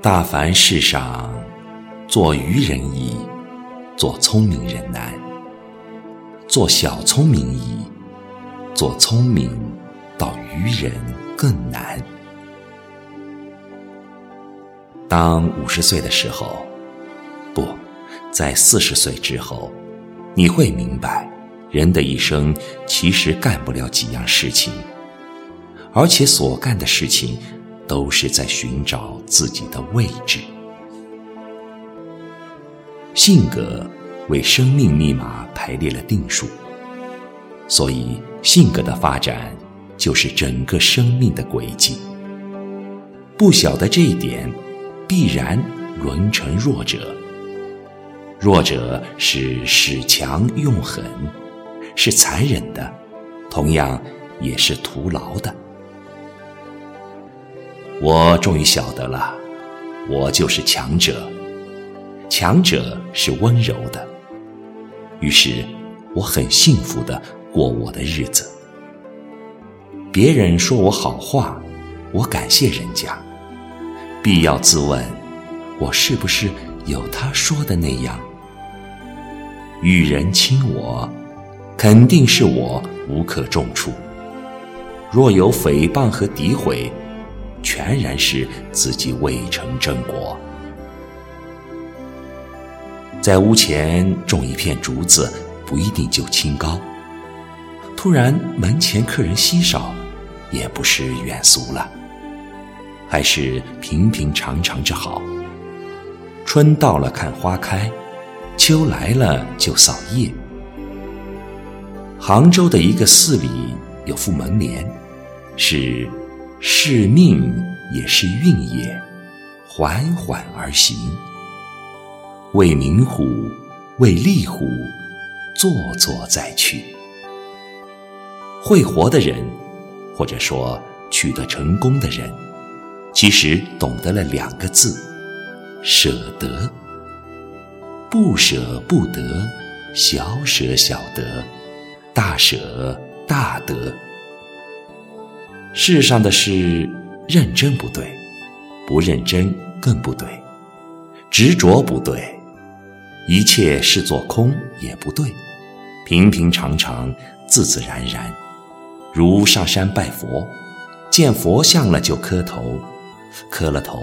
大凡世上，做愚人易，做聪明人难；做小聪明易，做聪明到愚人更难。当五十岁的时候，不在四十岁之后，你会明白，人的一生其实干不了几样事情，而且所干的事情。都是在寻找自己的位置。性格为生命密码排列了定数，所以性格的发展就是整个生命的轨迹。不晓得这一点，必然沦成弱者。弱者是使强用狠，是残忍的，同样也是徒劳的。我终于晓得了，我就是强者，强者是温柔的。于是，我很幸福的过我的日子。别人说我好话，我感谢人家。必要自问，我是不是有他说的那样？与人亲我，肯定是我无可重处。若有诽谤和诋毁，全然是自己未成正果。在屋前种一片竹子，不一定就清高；突然门前客人稀少，也不是远俗了。还是平平常常之好。春到了看花开，秋来了就扫叶。杭州的一个寺里有副门联，是。是命也是运也，缓缓而行。为明乎？为利乎？做做再去。会活的人，或者说取得成功的人，其实懂得了两个字：舍得。不舍不得，小舍小得，大舍大得。世上的事，认真不对，不认真更不对，执着不对，一切视作空也不对，平平常常，自自然然，如上山拜佛，见佛像了就磕头，磕了头，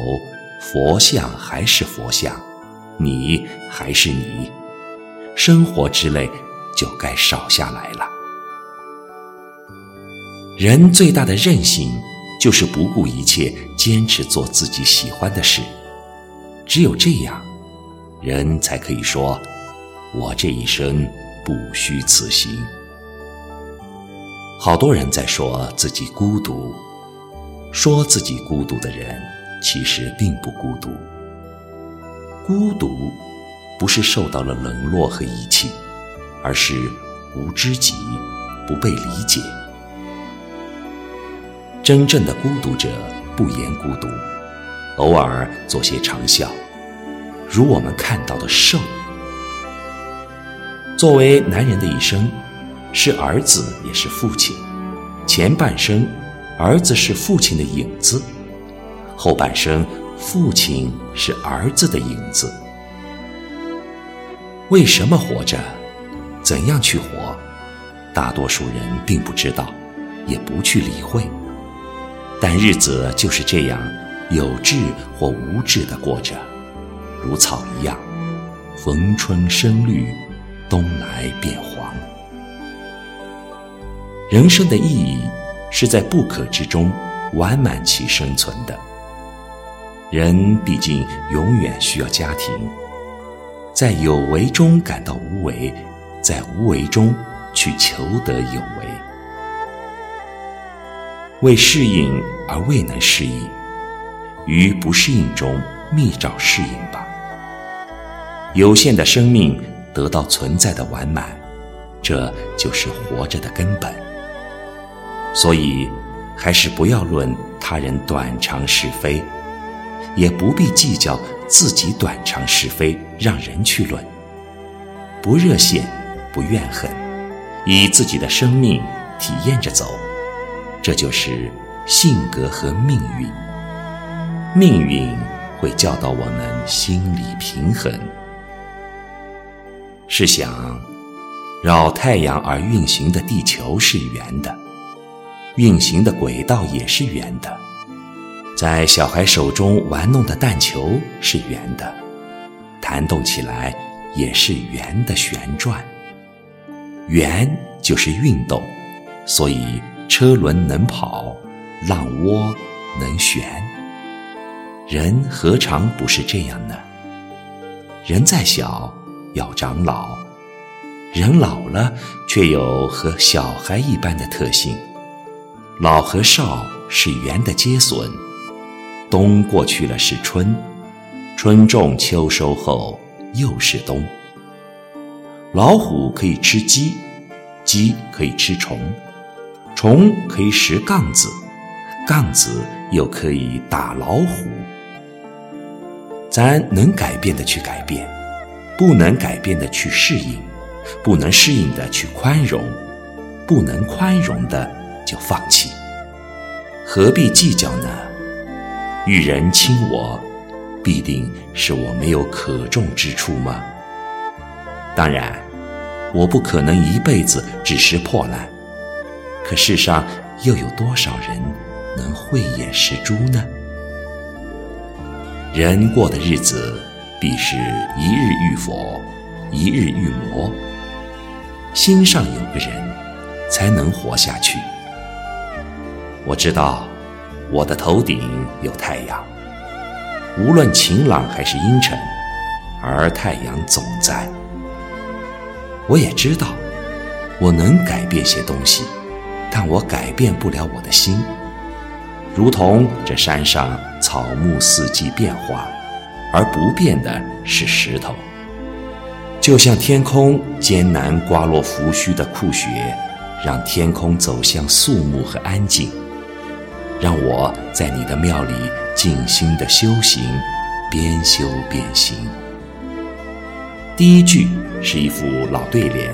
佛像还是佛像，你还是你，生活之类就该少下来了。人最大的韧性，就是不顾一切坚持做自己喜欢的事。只有这样，人才可以说：“我这一生不虚此行。”好多人在说自己孤独，说自己孤独的人，其实并不孤独。孤独，不是受到了冷落和遗弃，而是无知己，不被理解。真正的孤独者不言孤独，偶尔做些长啸，如我们看到的兽。作为男人的一生，是儿子也是父亲。前半生，儿子是父亲的影子；后半生，父亲是儿子的影子。为什么活着？怎样去活？大多数人并不知道，也不去理会。但日子就是这样，有志或无志的过着，如草一样，逢春生绿，冬来变黄。人生的意义是在不可之中完满其生存的。人毕竟永远需要家庭，在有为中感到无为，在无为中去求得有为。为适应而未能适应，于不适应中觅找适应吧。有限的生命得到存在的完满，这就是活着的根本。所以，还是不要论他人短长是非，也不必计较自己短长是非，让人去论。不热线，不怨恨，以自己的生命体验着走，这就是性格和命运。命运会教导我们心理平衡。是想，绕太阳而运行的地球是圆的，运行的轨道也是圆的，在小孩手中玩弄的弹球是圆的，弹动起来也是圆的旋转。圆就是运动，所以车轮能跑，浪窝能旋。人何尝不是这样呢？人再小。要长老，人老了却有和小孩一般的特性。老和少是圆的接损，冬过去了是春，春种秋收后又是冬。老虎可以吃鸡，鸡可以吃虫，虫可以食杠子，杠子又可以打老虎。咱能改变的去改变。不能改变的去适应，不能适应的去宽容，不能宽容的就放弃。何必计较呢？遇人亲我，必定是我没有可重之处吗？当然，我不可能一辈子只拾破烂。可世上又有多少人能慧眼识珠呢？人过的日子。必是一日遇佛，一日遇魔。心上有个人，才能活下去。我知道，我的头顶有太阳，无论晴朗还是阴沉，而太阳总在。我也知道，我能改变些东西，但我改变不了我的心。如同这山上草木四季变化。而不变的是石头，就像天空艰难刮落浮须的酷雪，让天空走向肃穆和安静。让我在你的庙里静心的修行，边修边行。第一句是一副老对联：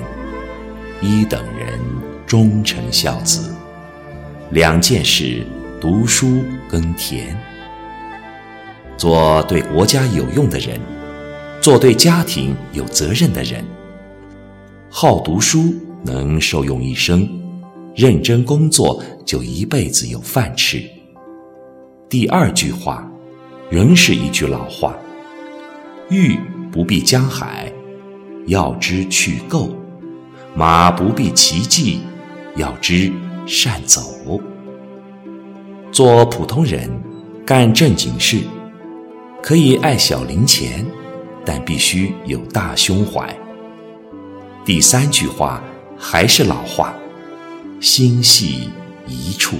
一等人终成孝子，两件事读书耕田。做对国家有用的人，做对家庭有责任的人。好读书能受用一生，认真工作就一辈子有饭吃。第二句话，仍是一句老话：玉不必江海，要知去垢；马不必骑迹，要知善走。做普通人，干正经事。可以爱小零钱，但必须有大胸怀。第三句话还是老话：心系一处。